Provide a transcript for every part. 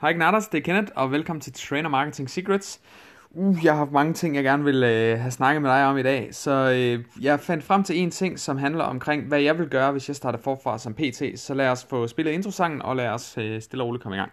Hej Gnarders, det er Kenneth, og velkommen til Trainer Marketing Secrets. Uh, jeg har haft mange ting, jeg gerne vil øh, have snakket med dig om i dag, så øh, jeg fandt frem til en ting, som handler omkring, hvad jeg vil gøre, hvis jeg starter forfra som PT. Så lad os få spillet introsangen, og lad os øh, stille og roligt komme i gang.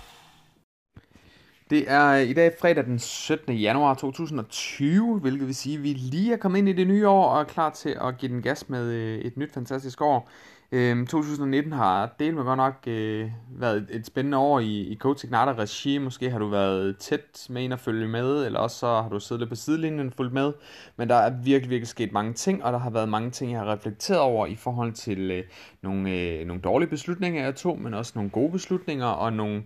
Det er øh, i dag fredag den 17. januar 2020, hvilket vil sige, at vi lige er kommet ind i det nye år og er klar til at give den gas med øh, et nyt fantastisk år. Øhm, 2019 har delt med godt nok øh, været et spændende år i, i Coach Ignata regi. Måske har du været tæt med en at følge med, eller også så har du siddet lidt på sidelinjen og fulgt med. Men der er virkelig, virkelig sket mange ting, og der har været mange ting, jeg har reflekteret over i forhold til øh, nogle, øh, nogle dårlige beslutninger, jeg tog, men også nogle gode beslutninger og nogle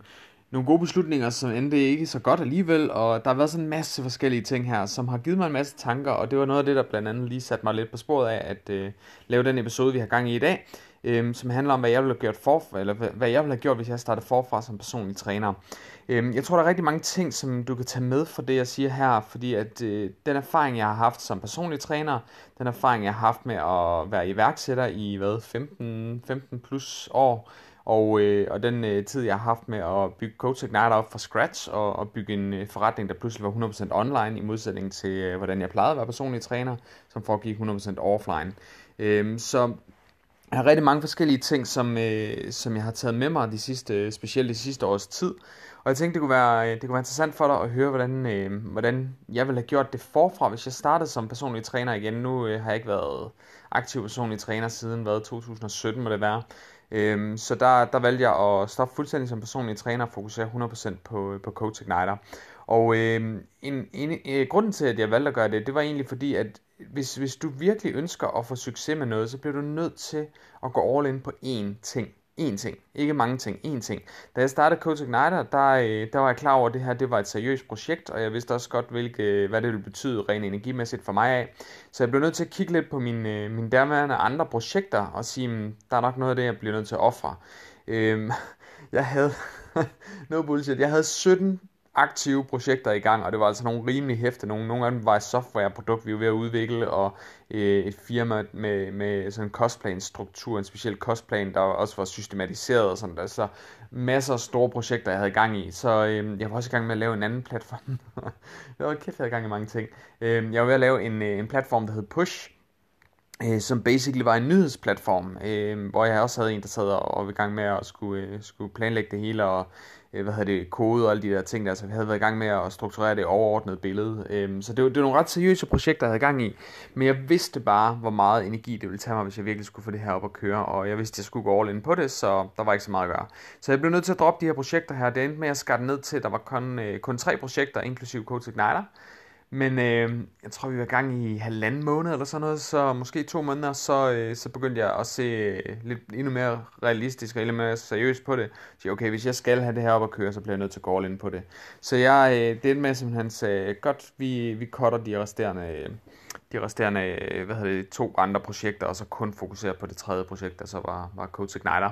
nogle gode beslutninger, som endte ikke så godt alligevel, og der har været sådan en masse forskellige ting her, som har givet mig en masse tanker, og det var noget af det, der blandt andet lige satte mig lidt på sporet af at øh, lave den episode, vi har gang i i dag, øh, som handler om, hvad jeg ville have gjort forfra, eller hvad jeg ville have gjort, hvis jeg startede forfra som personlig træner. Øh, jeg tror, der er rigtig mange ting, som du kan tage med fra det, jeg siger her, fordi at øh, den erfaring, jeg har haft som personlig træner, den erfaring, jeg har haft med at være iværksætter i, hvad, 15, 15 plus år, og, øh, og den øh, tid, jeg har haft med at bygge Coach Ignite op fra scratch, og, og bygge en øh, forretning, der pludselig var 100% online, i modsætning til, øh, hvordan jeg plejede at være personlig træner, som foregik 100% offline. Øh, så jeg har rigtig mange forskellige ting, som, øh, som jeg har taget med mig de sidste, øh, specielt de sidste års tid. Og jeg tænkte, det kunne være, øh, det kunne være interessant for dig at høre, hvordan, øh, hvordan jeg ville have gjort det forfra, hvis jeg startede som personlig træner igen. Nu øh, har jeg ikke været aktiv personlig træner siden hvad, 2017 må det være. Øhm, så der, der valgte jeg at stoppe fuldstændig som personlig træner og fokusere 100% på, øh, på Coach Igniter. Og øhm, en, en, en, grunden til, at jeg valgte at gøre det, det var egentlig fordi, at hvis, hvis du virkelig ønsker at få succes med noget, så bliver du nødt til at gå all in på én ting én ting, ikke mange ting, én ting. Da jeg startede Coach Igniter, der, øh, der var jeg klar over, at det her det var et seriøst projekt, og jeg vidste også godt, hvilke, hvad det ville betyde rent energimæssigt for mig af. Så jeg blev nødt til at kigge lidt på mine, øh, mine derværende andre projekter, og sige, hmm, der er nok noget af det, jeg bliver nødt til at ofre. Øhm, jeg havde, no bullshit, jeg havde 17 aktive projekter i gang, og det var altså nogle rimelig hæfte. Nogle, nogle af dem var et softwareprodukt, vi var ved at udvikle, og øh, et firma med, med sådan en kostplanstruktur, en speciel kostplan, der også var systematiseret og sådan der. Så masser af store projekter, jeg havde gang i. Så øh, jeg var også i gang med at lave en anden platform. jeg var kæft, jeg havde i gang i mange ting. Øh, jeg var ved at lave en, øh, en platform, der hed Push, øh, som basically var en nyhedsplatform, øh, hvor jeg også havde en, der sad og var i gang med at skulle, øh, skulle planlægge det hele, og øh, hvad hedder det, kode og alle de der ting der, så vi havde været i gang med at strukturere det overordnede billede. Øh, så det var, det var nogle ret seriøse projekter, jeg havde gang i, men jeg vidste bare, hvor meget energi det ville tage mig, hvis jeg virkelig skulle få det her op at køre, og jeg vidste, at jeg skulle gå all in på det, så der var ikke så meget at gøre. Så jeg blev nødt til at droppe de her projekter her, det endte med at skære ned til, at der var kun, øh, kun tre projekter, inklusive Code Igniter, men øh, jeg tror, vi var i gang i halvanden måned eller sådan noget, så måske to måneder, så, øh, så begyndte jeg at se øh, lidt endnu mere realistisk og endnu mere seriøst på det. Så okay, hvis jeg skal have det her op at køre, så bliver jeg nødt til at gå all in på det. Så jeg øh, det med simpelthen sagde, øh, godt, vi, vi cutter de resterende, øh, de resterende øh, hvad hedder det, to andre projekter, og så kun fokuserer på det tredje projekt, der så var, var Code Igniter.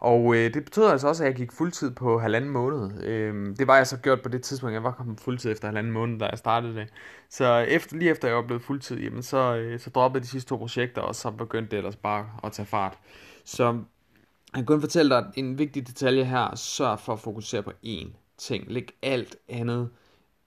Og øh, det betød altså også, at jeg gik fuldtid på halvanden måned. Øh, det var jeg så gjort på det tidspunkt. Jeg var kommet fuldtid efter halvanden måned, da jeg startede det. Så efter, lige efter jeg var blevet fuldtid, jamen, så, øh, så droppede de sidste to projekter, og så begyndte det ellers bare at tage fart. Så jeg kan kun fortælle dig en vigtig detalje her. Sørg for at fokusere på én ting. Læg alt andet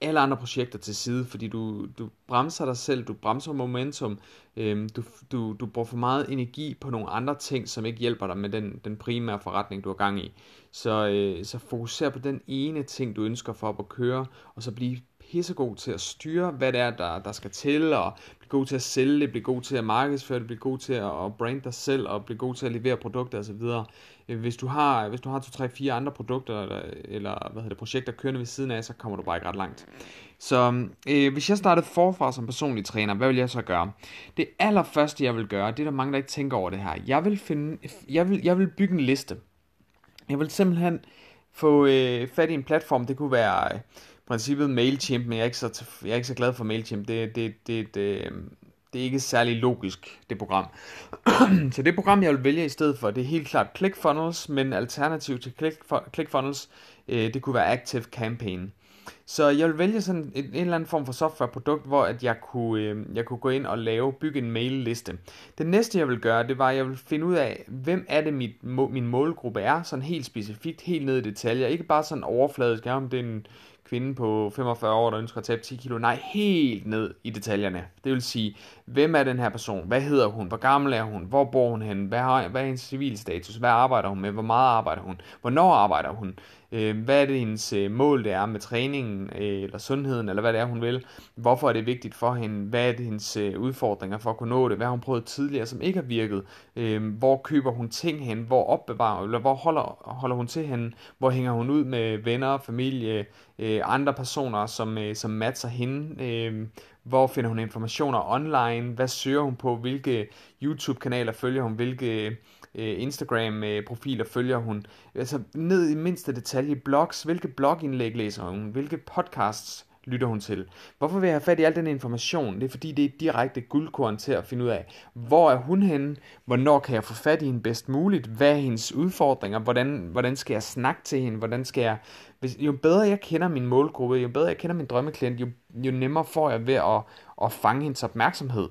alle andre projekter til side, fordi du, du bremser dig selv, du bremser momentum, øhm, du, du, du bruger for meget energi på nogle andre ting, som ikke hjælper dig med den, den primære forretning, du har gang i. Så, øh, så fokuser på den ene ting, du ønsker for op at køre, og så blive pissegod til at styre, hvad det er, der, der skal til, og god til at sælge det, blive god til at markedsføre det, blive god til at, brande dig selv, og blive god til at levere produkter osv. Øh, hvis du har, hvis du har to, tre, fire andre produkter, eller, eller hvad hedder det, projekter kørende ved siden af, så kommer du bare ikke ret langt. Så øh, hvis jeg startede forfra som personlig træner, hvad vil jeg så gøre? Det allerførste, jeg vil gøre, det er der mange, der ikke tænker over det her. Jeg vil, finde, jeg vil, jeg vil bygge en liste. Jeg vil simpelthen få øh, fat i en platform. Det kunne være øh, princippet MailChimp, men jeg er ikke så, jeg er ikke så glad for MailChimp. Det, det, det, det, øh, det er ikke særlig logisk, det program. så det program, jeg vil vælge i stedet for, det er helt klart ClickFunnels, men alternativ til ClickFunnels, øh, det kunne være Active Campaign. Så jeg vil vælge sådan en, en eller anden form for softwareprodukt, hvor at jeg, kunne, øh, jeg kunne gå ind og lave, bygge en mailliste. Det næste jeg vil gøre, det var, at jeg vil finde ud af, hvem er det mit, min målgruppe er, sådan helt specifikt, helt ned i detaljer. Ikke bare sådan overfladisk, ja, om det er en kvinde på 45 år, der ønsker at tabe 10 kilo. Nej, helt ned i detaljerne. Det vil sige, hvem er den her person? Hvad hedder hun? Hvor gammel er hun? Hvor bor hun henne? Hvad, har, hvad er hendes civilstatus? Hvad arbejder hun med? Hvor meget arbejder hun? Hvornår arbejder hun? Øh, hvad er det hendes øh, mål det er med træningen øh, eller sundheden, eller hvad det er hun vil? Hvorfor er det vigtigt for hende? Hvad er det hendes øh, udfordringer for at kunne nå det? Hvad har hun prøvet tidligere, som ikke har virket? Øh, hvor køber hun ting hen? Hvor opbevarer eller hvor holder, holder hun til hende? Hvor hænger hun ud med venner, familie, øh, andre personer, som, øh, som matcher hende? Øh, hvor finder hun informationer online? Hvad søger hun på? Hvilke YouTube-kanaler følger hun? Hvilke øh, Instagram-profiler følger hun. Altså ned i mindste detalje, blogs, hvilke blogindlæg læser hun, hvilke podcasts lytter hun til. Hvorfor vil jeg have fat i al den information? Det er fordi, det er direkte guldkorn til at finde ud af, hvor er hun henne, hvornår kan jeg få fat i hende bedst muligt, hvad er hendes udfordringer, hvordan, hvordan skal jeg snakke til hende, hvordan skal jeg... Hvis, jo bedre jeg kender min målgruppe, jo bedre jeg kender min drømmeklient, jo, jo nemmere får jeg ved at, at fange hendes opmærksomhed,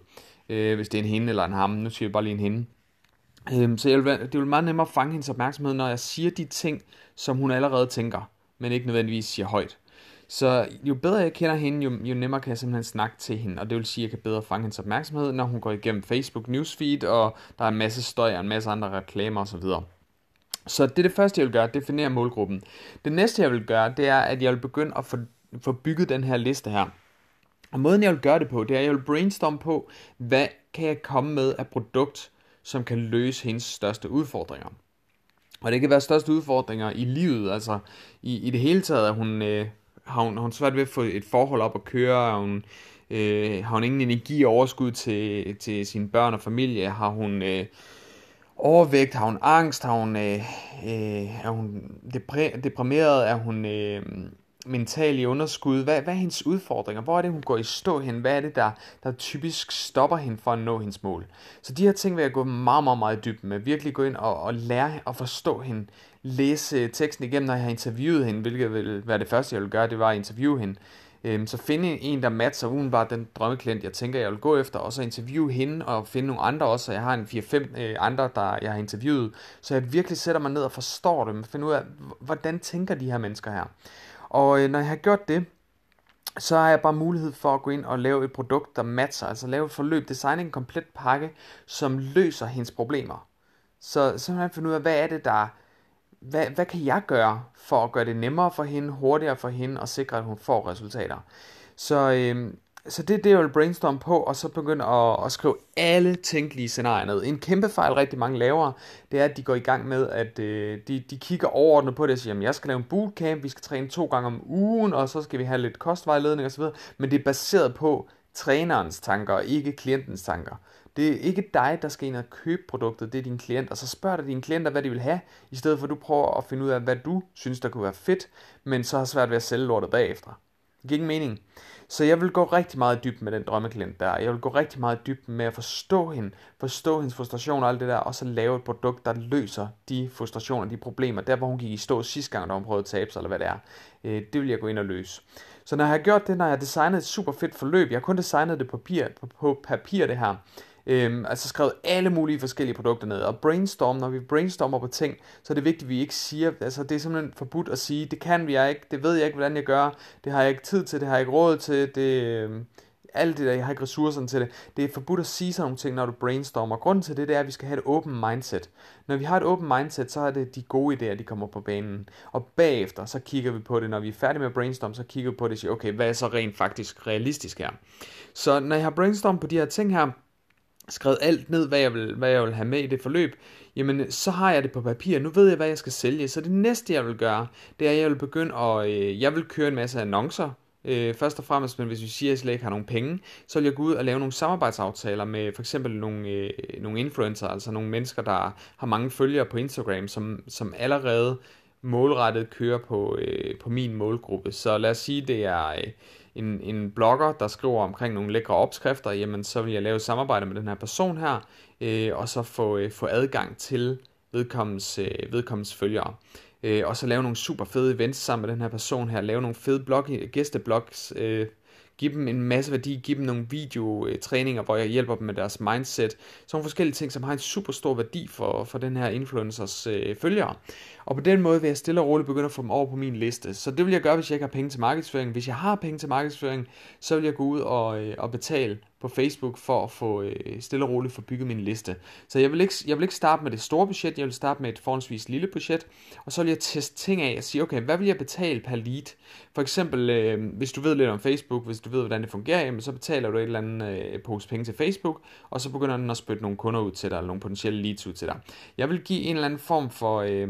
øh, hvis det er en hende eller en ham. Nu siger jeg bare lige en hende. Øhm, så jeg vil, det vil meget nemmere fange hendes opmærksomhed, når jeg siger de ting, som hun allerede tænker, men ikke nødvendigvis siger højt. Så jo bedre jeg kender hende, jo, jo nemmere kan jeg simpelthen snakke til hende, og det vil sige, at jeg kan bedre fange hendes opmærksomhed, når hun går igennem Facebook newsfeed, og der er en masse støj og en masse andre reklamer osv. Så det er det første, jeg vil gøre, definere målgruppen. Det næste, jeg vil gøre, det er, at jeg vil begynde at få, få bygget den her liste her. Og måden, jeg vil gøre det på, det er, at jeg vil brainstorme på, hvad kan jeg komme med af produkt, som kan løse hendes største udfordringer. Og det kan være største udfordringer i livet, altså i, i det hele taget, at hun, øh, har, hun, har hun svært ved at få et forhold op at køre, og hun, øh, har hun ingen energi og overskud til, til sine børn og familie, har hun øh, overvægt, har hun angst, har hun, øh, øh, er hun deprimeret, er hun... Øh, mental i underskud? Hvad, hvad er hendes udfordringer? Hvor er det, hun går i stå hen? Hvad er det, der, der typisk stopper hende for at nå hendes mål? Så de her ting vil jeg gå meget, meget, meget dybt med. Virkelig gå ind og, og lære at forstå hende. Læse teksten igennem, når jeg har interviewet hende, hvilket vil være det første, jeg vil gøre, det var at interviewe hende. Øhm, så finde en, der matcher var den drømmeklient, jeg tænker, jeg vil gå efter, og så interviewe hende og finde nogle andre også. Så jeg har en 4-5 øh, andre, der jeg har interviewet, så jeg virkelig sætter mig ned og forstår dem, finder ud af, hvordan tænker de her mennesker her. Og øh, når jeg har gjort det, så har jeg bare mulighed for at gå ind og lave et produkt, der matcher, altså lave et forløb, designe en komplet pakke, som løser hendes problemer. Så simpelthen finde ud af, hvad er det, der, hvad, hvad kan jeg gøre for at gøre det nemmere for hende, hurtigere for hende, og sikre, at hun får resultater. Så øh, så det er det, jeg vil brainstorme på, og så begynde at, at skrive alle tænkelige scenarier ned. En kæmpe fejl, rigtig mange laver, det er, at de går i gang med, at øh, de, de kigger overordnet på det og siger, jamen jeg skal lave en bootcamp, vi skal træne to gange om ugen, og så skal vi have lidt kostvejledning osv. Men det er baseret på trænerens tanker, og ikke klientens tanker. Det er ikke dig, der skal ind og købe produktet, det er din klient, og så spørger du dine klienter, hvad de vil have, i stedet for at du prøver at finde ud af, hvad du synes, der kunne være fedt, men så har svært ved at sælge lortet bagefter. Det giver ingen mening. Så jeg vil gå rigtig meget dybt med den drømmeklient der. Jeg vil gå rigtig meget dybt med at forstå hende, forstå hendes frustration og alt det der, og så lave et produkt, der løser de frustrationer, de problemer, der hvor hun gik i stå sidste gang, da hun prøvede at tabe sig, eller hvad det er. Øh, det vil jeg gå ind og løse. Så når jeg har gjort det, når jeg har designet et super fedt forløb, jeg har kun designet det på papir, på papir det her, Øhm, altså skrevet alle mulige forskellige produkter ned. Og brainstorm, når vi brainstormer på ting, så er det vigtigt, at vi ikke siger, altså det er simpelthen forbudt at sige, det kan vi jeg ikke, det ved jeg ikke, hvordan jeg gør, det har jeg ikke tid til, det har jeg ikke råd til, det, øhm, alt det der, jeg har ikke ressourcerne til det. Det er forbudt at sige sådan nogle ting, når du brainstormer. Grunden til det, det er, at vi skal have et åbent mindset. Når vi har et åbent mindset, så er det de gode idéer, de kommer på banen. Og bagefter, så kigger vi på det. Når vi er færdige med at brainstorm, så kigger vi på det og siger, okay, hvad er så rent faktisk realistisk her? Så når jeg har brainstorm på de her ting her, skrevet alt ned, hvad jeg, vil, hvad jeg vil have med i det forløb, jamen så har jeg det på papir. Nu ved jeg, hvad jeg skal sælge. Så det næste, jeg vil gøre, det er, at jeg vil begynde at... Øh, jeg vil køre en masse annoncer, øh, først og fremmest, men hvis vi siger, at jeg slet ikke har nogen penge, så vil jeg gå ud og lave nogle samarbejdsaftaler med for eksempel nogle, øh, nogle influencer, altså nogle mennesker, der har mange følgere på Instagram, som, som allerede målrettet kører på, øh, på min målgruppe. Så lad os sige, det er øh, en, en blogger, der skriver omkring nogle lækre opskrifter, jamen så vil jeg lave et samarbejde med den her person her, øh, og så få, øh, få adgang til vedkommens, øh, vedkommens følgere. Øh, og så lave nogle super fede events sammen med den her person her, lave nogle fede blog, gæsteblogs, øh, give dem en masse værdi, give dem nogle videotræninger, hvor jeg hjælper dem med deres mindset. Sådan nogle forskellige ting, som har en super stor værdi for, for den her influencers øh, følgere. Og på den måde vil jeg stille og roligt begynde at få dem over på min liste. Så det vil jeg gøre, hvis jeg ikke har penge til markedsføring. Hvis jeg har penge til markedsføring, så vil jeg gå ud og, øh, og betale på Facebook for at få øh, stille og roligt få bygget min liste. Så jeg vil, ikke, jeg vil ikke starte med det store budget, jeg vil starte med et forholdsvis lille budget, og så vil jeg teste ting af og sige, okay, hvad vil jeg betale per lead? For eksempel, øh, hvis du ved lidt om Facebook, hvis du ved, hvordan det fungerer, jamen, så betaler du et eller andet øh, pose penge til Facebook, og så begynder den at spytte nogle kunder ud til dig, eller nogle potentielle leads ud til dig. Jeg vil give en eller anden form for... Øh,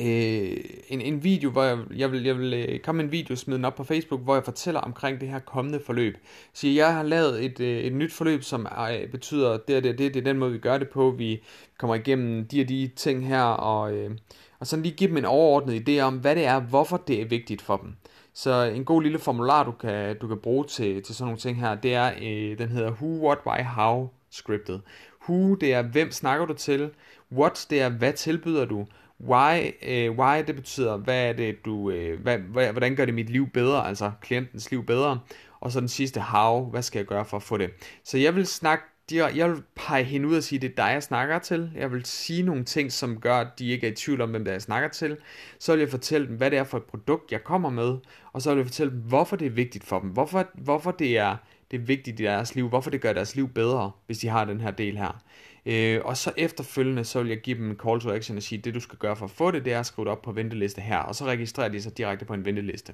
øh, en, en video, hvor jeg, jeg vil, jeg vil øh, komme en video, smide den op på Facebook, hvor jeg fortæller omkring det her kommende forløb. Så jeg har lavet et, øh, et nyt forløb, som er, betyder, det og det, det, det er den måde, vi gør det på. Vi kommer igennem de og de ting her, og, øh, og sådan lige give dem en overordnet idé om, hvad det er, hvorfor det er vigtigt for dem. Så en god lille formular, du kan, du kan bruge til, til sådan nogle ting her, det er, øh, den hedder Who, What, Why, How scriptet. Who, det er, hvem snakker du til? What, det er, hvad tilbyder du? Why, øh, why det betyder, hvad er det du, øh, hvad, hvordan gør det mit liv bedre, altså klientens liv bedre. Og så den sidste, how, hvad skal jeg gøre for at få det. Så jeg vil snakke jeg vil pege hende ud og sige, det er dig, jeg snakker til. Jeg vil sige nogle ting, som gør, at de ikke er i tvivl om, hvem det er, jeg snakker til. Så vil jeg fortælle dem, hvad det er for et produkt, jeg kommer med. Og så vil jeg fortælle dem, hvorfor det er vigtigt for dem. Hvorfor, hvorfor det er, det er vigtigt i deres liv. Hvorfor det gør deres liv bedre, hvis de har den her del her. Øh, og så efterfølgende, så vil jeg give dem en call to action og sige, det du skal gøre for at få det, det er at skrive det op på venteliste her, og så registrerer de sig direkte på en venteliste.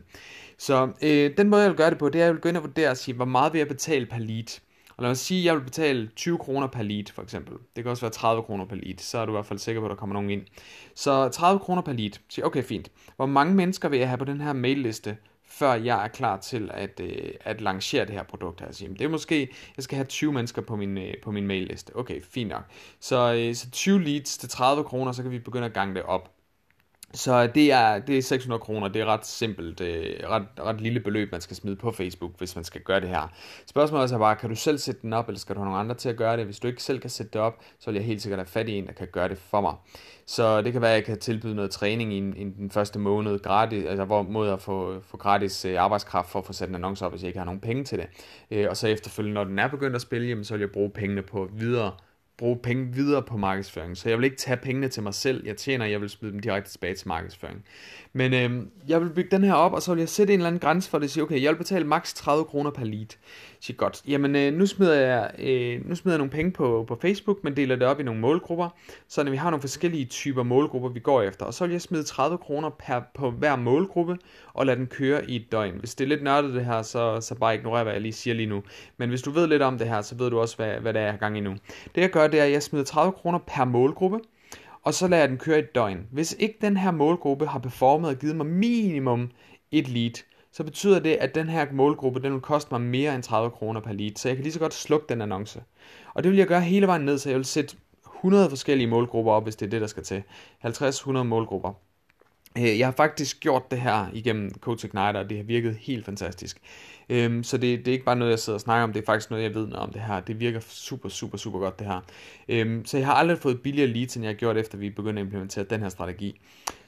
Så øh, den måde, jeg vil gøre det på, det er, at jeg vil gå ind og vurdere og sige, hvor meget vil jeg betale per lead. Og lad os sige, at jeg vil betale 20 kroner per lead, for eksempel. Det kan også være 30 kroner per lead, så er du i hvert fald sikker på, at der kommer nogen ind. Så 30 kroner per lead. Sig, okay, fint. Hvor mange mennesker vil jeg have på den her mailliste, før jeg er klar til at, øh, at lancere det her produkt her. Så, det er måske, jeg skal have 20 mennesker på min, øh, på min mailliste. Okay, fint nok. Så, øh, så 20 leads til 30 kroner, så kan vi begynde at gange det op. Så det er, det er 600 kroner, det er ret simpelt, øh, ret, ret lille beløb, man skal smide på Facebook, hvis man skal gøre det her. Spørgsmålet er så bare, kan du selv sætte den op, eller skal du have nogle andre til at gøre det? Hvis du ikke selv kan sætte det op, så vil jeg helt sikkert have fat i en, der kan gøre det for mig. Så det kan være, at jeg kan tilbyde noget træning i, i den første måned gratis, altså hvor mod at få, få gratis øh, arbejdskraft for at få sat en annonce op, hvis jeg ikke har nogen penge til det. Øh, og så efterfølgende, når den er begyndt at spille, jamen, så vil jeg bruge pengene på videre bruge penge videre på markedsføring. Så jeg vil ikke tage pengene til mig selv, jeg tjener, jeg vil smide dem direkte tilbage til markedsføring. Men øh, jeg vil bygge den her op, og så vil jeg sætte en eller anden grænse for det, og sige, okay, jeg vil betale maks 30 kroner per lead. Siger godt, jamen øh, nu, smider jeg, øh, nu smider jeg nogle penge på, på Facebook, men deler det op i nogle målgrupper, så når vi har nogle forskellige typer målgrupper, vi går efter. Og så vil jeg smide 30 kroner per, på hver målgruppe, og lade den køre i et døgn. Hvis det er lidt nørdet det her, så, så bare ignorer, hvad jeg lige siger lige nu. Men hvis du ved lidt om det her, så ved du også, hvad, hvad det er, jeg har gang i nu. Det jeg gør, det er, at jeg smider 30 kroner per målgruppe, og så lader jeg den køre et døgn. Hvis ikke den her målgruppe har performet og givet mig minimum et lead, så betyder det, at den her målgruppe, den vil koste mig mere end 30 kroner per lead, så jeg kan lige så godt slukke den annonce. Og det vil jeg gøre hele vejen ned, så jeg vil sætte 100 forskellige målgrupper op, hvis det er det, der skal til. 50-100 målgrupper. Øh, jeg har faktisk gjort det her igennem Coach Igniter, og det har virket helt fantastisk. Øhm, så det, det er ikke bare noget, jeg sidder og snakker om, det er faktisk noget, jeg ved noget om det her. Det virker super, super, super godt det her. Øhm, så jeg har aldrig fået billigere leads, end jeg har gjort, efter vi begyndte at implementere den her strategi.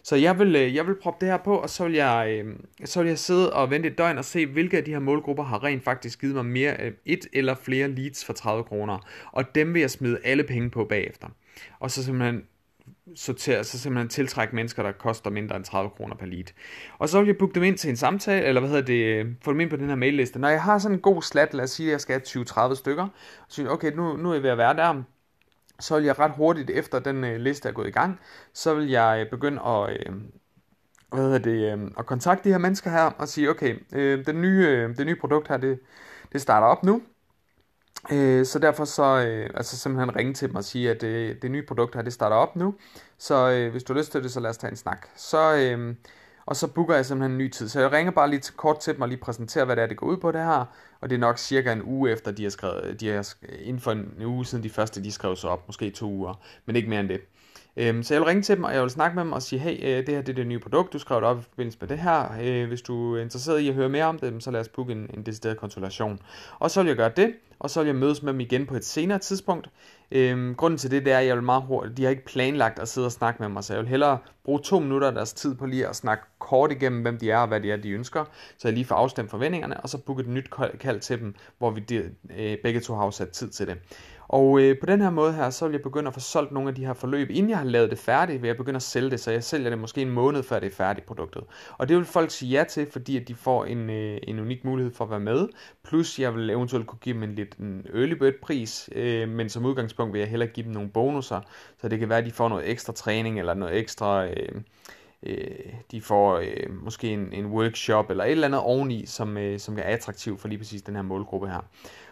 Så jeg vil, øh, jeg vil proppe det her på, og så vil, jeg, øh, så vil jeg sidde og vente et døgn og se, hvilke af de her målgrupper har rent faktisk givet mig mere, øh, et eller flere leads for 30 kroner. Og dem vil jeg smide alle penge på bagefter. Og så simpelthen sortere, så simpelthen tiltrække mennesker, der koster mindre end 30 kroner per lead. Og så vil jeg booke dem ind til en samtale, eller hvad hedder det, få dem ind på den her mailliste. Når jeg har sådan en god slat, lad os sige, at jeg skal have 20-30 stykker, så synes okay, nu, nu er jeg ved at være der, så vil jeg ret hurtigt efter den øh, liste er gået i gang, så vil jeg øh, begynde at, øh, hvad hedder det, øh, at kontakte de her mennesker her og sige, okay, øh, den nye, øh, det nye produkt her, det, det starter op nu, Øh, så derfor så, øh, altså simpelthen ringe til dem og sige, at øh, det nye produkt her, det starter op nu. Så øh, hvis du har lyst til det, så lad os tage en snak. Så, øh, og så booker jeg simpelthen en ny tid. Så jeg ringer bare lige til, kort til dem og lige præsenterer, hvad det er, det går ud på det her. Og det er nok cirka en uge efter, de har skrevet, de har, inden for en uge siden de første, de skrev sig op. Måske to uger, men ikke mere end det. Øhm, så jeg vil ringe til dem, og jeg vil snakke med dem og sige, hey, øh, det her det er det nye produkt, du skrev det op i forbindelse med det her. Øh, hvis du er interesseret i at høre mere om det, så lad os booke en, en decideret konsultation. Og så vil jeg gøre det, og så vil jeg mødes med dem igen på et senere tidspunkt. Øhm, grunden til det, det er, at jeg vil meget hurtigt, de har ikke planlagt at sidde og snakke med mig, så jeg vil hellere bruge to minutter af deres tid på lige at snakke kort igennem, hvem de er og hvad det er, de ønsker, så jeg lige får afstemt forventningerne, og så booket et nyt kald til dem, hvor vi de, øh, begge to har afsat tid til det. Og øh, på den her måde her, så vil jeg begynde at få solgt nogle af de her forløb. Inden jeg har lavet det færdigt, vil jeg begynde at sælge det, så jeg sælger det måske en måned før det er færdigt produktet. Og det vil folk sige ja til, fordi at de får en, øh, en unik mulighed for at være med. Plus jeg vil eventuelt kunne give dem en lidt en early bird pris, øh, men som udgangspunkt vil jeg hellere give dem nogle bonusser, så det kan være, at de får noget ekstra træning eller noget ekstra... Øh, øh, de får øh, måske en, en workshop eller et eller andet oveni, som, øh, som er attraktiv for lige præcis den her målgruppe her.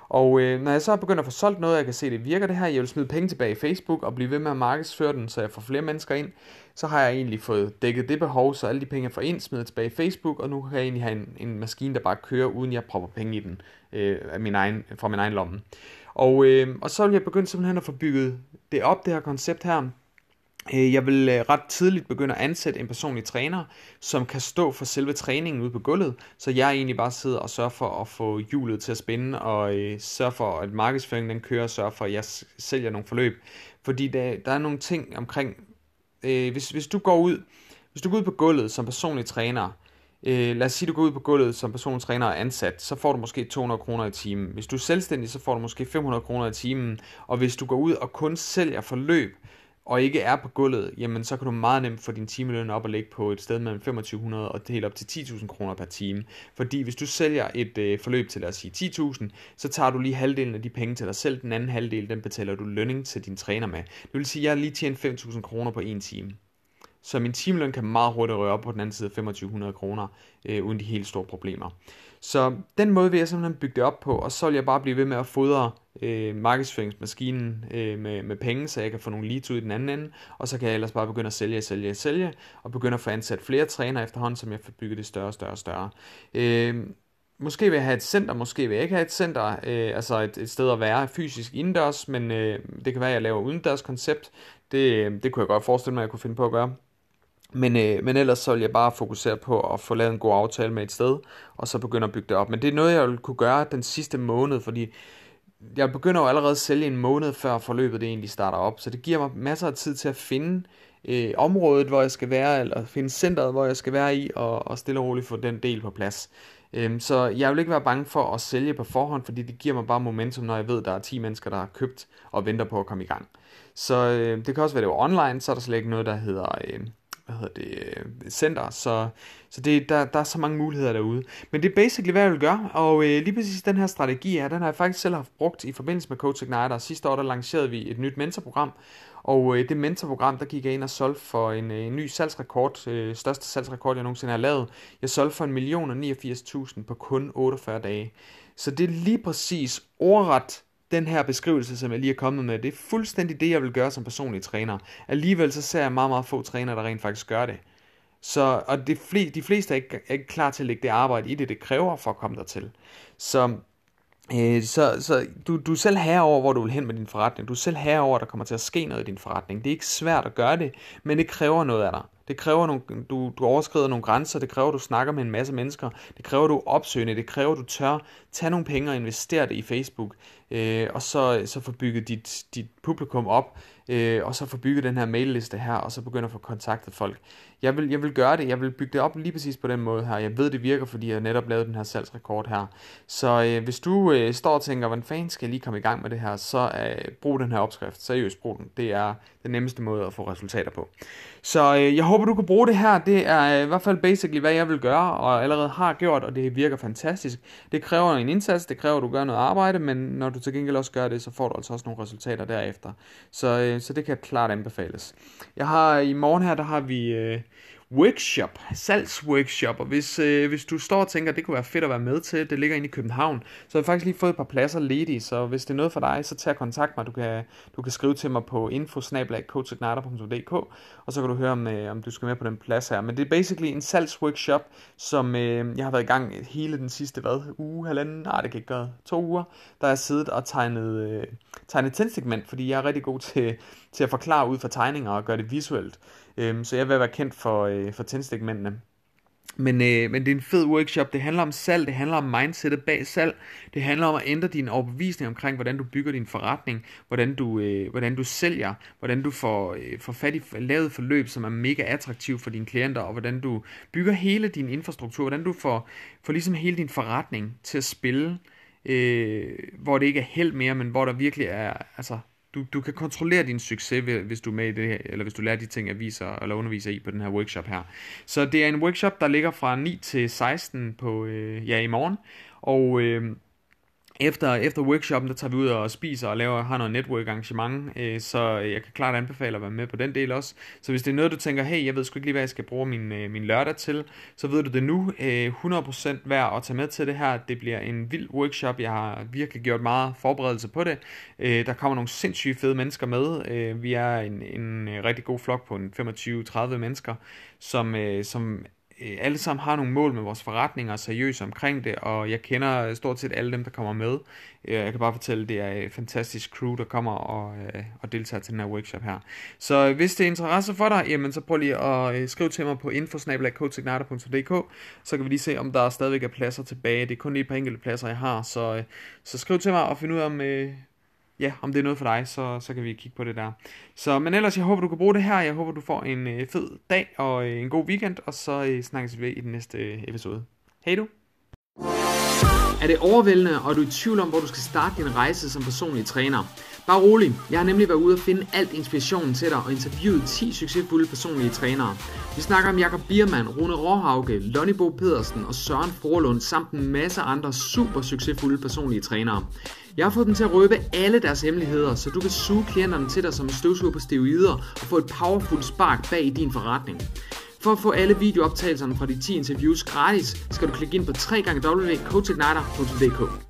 Og øh, når jeg så begynder at få solgt noget, jeg kan se, det virker det her, jeg vil smide penge tilbage i Facebook og blive ved med at markedsføre den, så jeg får flere mennesker ind, så har jeg egentlig fået dækket det behov, så alle de penge, jeg får ind, smider tilbage i Facebook, og nu kan jeg egentlig have en, en maskine, der bare kører, uden jeg propper penge i den øh, af min egen, fra min egen lomme. Og, øh, og så vil jeg begynde simpelthen at få bygget det op, det her koncept her, Øh, jeg vil øh, ret tidligt begynde at ansætte en personlig træner, som kan stå for selve træningen ude på gulvet, så jeg egentlig bare sidder og sørger for at få hjulet til at spænde, og øh, sørge for, at markedsføringen den kører, og sørge for, at jeg sælger nogle forløb. Fordi der, der er nogle ting omkring, øh, hvis, hvis du går ud, hvis du går ud på gulvet som personlig træner, øh, lad os sige, du går ud på gulvet som personlig træner og ansat, så får du måske 200 kroner i timen. Hvis du er selvstændig, så får du måske 500 kroner i timen, og hvis du går ud og kun sælger forløb, og ikke er på gulvet, jamen så kan du meget nemt få din timeløn op og ligge på et sted mellem 2500 og helt op til 10.000 kroner per time. Fordi hvis du sælger et øh, forløb til lad os sige 10.000, så tager du lige halvdelen af de penge til dig selv, den anden halvdel, den betaler du lønning til din træner med. Det vil sige, at jeg har lige tjent 5.000 kroner på en time. Så min timeløn kan meget hurtigt røre op på den anden side af 2500 kroner, øh, uden de helt store problemer. Så den måde vil jeg simpelthen bygge det op på, og så vil jeg bare blive ved med at fodre øh, markedsføringsmaskinen øh, med, med penge, så jeg kan få nogle leads ud i den anden ende, og så kan jeg ellers bare begynde at sælge, sælge, sælge, og begynde at få ansat flere trænere efterhånden, som jeg får bygget det større, større, større. Øh, Måske vil jeg have et center, måske vil jeg ikke have et center, øh, altså et, et sted at være fysisk indendørs, men øh, det kan være, at jeg laver udendørs koncept. Det, øh, det kunne jeg godt forestille mig, at jeg kunne finde på at gøre. Men, øh, men ellers så vil jeg bare fokusere på at få lavet en god aftale med et sted, og så begynde at bygge det op. Men det er noget, jeg vil kunne gøre den sidste måned, fordi jeg begynder jo allerede at sælge en måned før forløbet det egentlig starter op, så det giver mig masser af tid til at finde øh, området, hvor jeg skal være, eller finde centret, hvor jeg skal være i, og, og stille og roligt få den del på plads. Øhm, så jeg vil ikke være bange for at sælge på forhånd, fordi det giver mig bare momentum, når jeg ved, at der er 10 mennesker, der har købt og venter på at komme i gang. Så øh, det kan også være, at det var online, så er der slet ikke noget, der hedder... Øh, hvad hedder det, øh, center, så, så det, der, der er så mange muligheder derude. Men det er basically, hvad jeg vil gøre, og øh, lige præcis den her strategi her, den har jeg faktisk selv haft brugt i forbindelse med Coach Igniter. Sidste år, der lancerede vi et nyt mentorprogram, og øh, det mentorprogram, der gik jeg ind og solgte for en, øh, en ny salgsrekord, øh, største salgsrekord, jeg nogensinde har lavet. Jeg solgte for en million på kun 48 dage. Så det er lige præcis ordret den her beskrivelse, som jeg lige er kommet med, det er fuldstændig det, jeg vil gøre som personlig træner. Alligevel så ser jeg meget, meget få trænere, der rent faktisk gør det. Så, og de, fl- de fleste er ikke, er ikke klar til at lægge det arbejde i det, det kræver for at komme dertil. Så, øh, så, så du, du er selv herover, over, hvor du vil hen med din forretning. Du er selv herover, over, at der kommer til at ske noget i din forretning. Det er ikke svært at gøre det, men det kræver noget af dig. Det kræver, nogle, du, du overskrider nogle grænser, det kræver, du snakker med en masse mennesker, det kræver, du opsøgende, det kræver, du tør tage nogle penge og investere det i Facebook, øh, og så, så få bygget dit, dit publikum op, øh, og så få bygget den her mailliste her, og så begynde at få kontaktet folk. Jeg vil, jeg vil gøre det, jeg vil bygge det op lige præcis på den måde her. Jeg ved, det virker, fordi jeg netop lavede den her salgsrekord her. Så øh, hvis du øh, står og tænker, hvordan fanden skal jeg lige komme i gang med det her, så øh, brug den her opskrift. Seriøst, brug den. Det er den nemmeste måde at få resultater på. Så øh, jeg håber, du kan bruge det her. Det er øh, i hvert fald basically, hvad jeg vil gøre, og allerede har gjort, og det virker fantastisk. Det kræver en indsats, det kræver, at du gør noget arbejde, men når du til gengæld også gør det, så får du altså også nogle resultater derefter. Så, øh, så det kan klart anbefales. Jeg har i morgen her, der har vi... Øh, workshop, salgsworkshop, og hvis, øh, hvis du står og tænker, at det kunne være fedt at være med til, det ligger inde i København, så har jeg faktisk lige fået et par pladser ledige, så hvis det er noget for dig, så tag kontakt mig. Du kan, du kan skrive til mig på info.coachigniter.dk, og så kan du høre, om, øh, om du skal med på den plads her. Men det er basically en salgsworkshop, som øh, jeg har været i gang hele den sidste, hvad, uge, halvanden, nej det kan ikke gøre, to uger, der har jeg siddet og tegnet, øh, tegnet tændsegment, fordi jeg er rigtig god til, til at forklare ud fra tegninger og gøre det visuelt. Øhm, så jeg vil være kendt for, øh, for tændstikmændene. Men, øh, men det er en fed workshop. Det handler om salg, det handler om mindsetet bag salg. Det handler om at ændre din overbevisning omkring, hvordan du bygger din forretning, hvordan du, øh, hvordan du sælger, hvordan du får, øh, får fat i lavet forløb, som er mega attraktiv for dine klienter, og hvordan du bygger hele din infrastruktur, hvordan du får, får ligesom hele din forretning til at spille, øh, hvor det ikke er held mere, men hvor der virkelig er altså, du, du kan kontrollere din succes, hvis du er med i det her, eller hvis du lærer de ting, jeg viser eller underviser i på den her workshop her. Så det er en workshop, der ligger fra 9 til 16 på, øh, ja, i morgen, og øh, efter, efter workshoppen, der tager vi ud og spiser og laver, har noget network arrangement, øh, så øh, jeg kan klart anbefale at være med på den del også. Så hvis det er noget, du tænker, hey, jeg ved sgu ikke lige, hvad jeg skal bruge min, øh, min lørdag til, så ved du det nu. Øh, 100% værd at tage med til det her. Det bliver en vild workshop. Jeg har virkelig gjort meget forberedelse på det. Øh, der kommer nogle sindssygt fede mennesker med. Øh, vi er en, en rigtig god flok på en 25-30 mennesker, som, øh, som øh, alle sammen har nogle mål med vores forretninger og seriøse omkring det, og jeg kender stort set alle dem, der kommer med. Øh, jeg kan bare fortælle, at det er et fantastisk crew, der kommer og, øh, og deltager til den her workshop her. Så hvis det er interesse for dig, jamen så prøv lige at øh, skrive til mig på infosnabelagcoachignator.dk, så kan vi lige se, om der stadigvæk er pladser tilbage. Det er kun lige et par enkelte pladser, jeg har, så, så skriv til mig og find ud af, om, ja, om det er noget for dig, så, så kan vi kigge på det der. Så, men ellers, jeg håber, du kan bruge det her. Jeg håber, du får en øh, fed dag og øh, en god weekend, og så øh, snakkes vi ved i den næste øh, episode. Hej du! Er det overvældende, og er du i tvivl om, hvor du skal starte din rejse som personlig træner? Bare rolig, jeg har nemlig været ude og finde alt inspirationen til dig og interviewet 10 succesfulde personlige trænere. Vi snakker om Jakob Biermann, Rune Råhauke, Lonnie Bo Pedersen og Søren Forlund samt en masse andre super succesfulde personlige trænere. Jeg har fået dem til at røbe alle deres hemmeligheder, så du kan suge klienterne til dig som en støvsuger på steroider og få et powerful spark bag i din forretning. For at få alle videooptagelserne fra de 10 interviews gratis, skal du klikke ind på www.coachigniter.dk.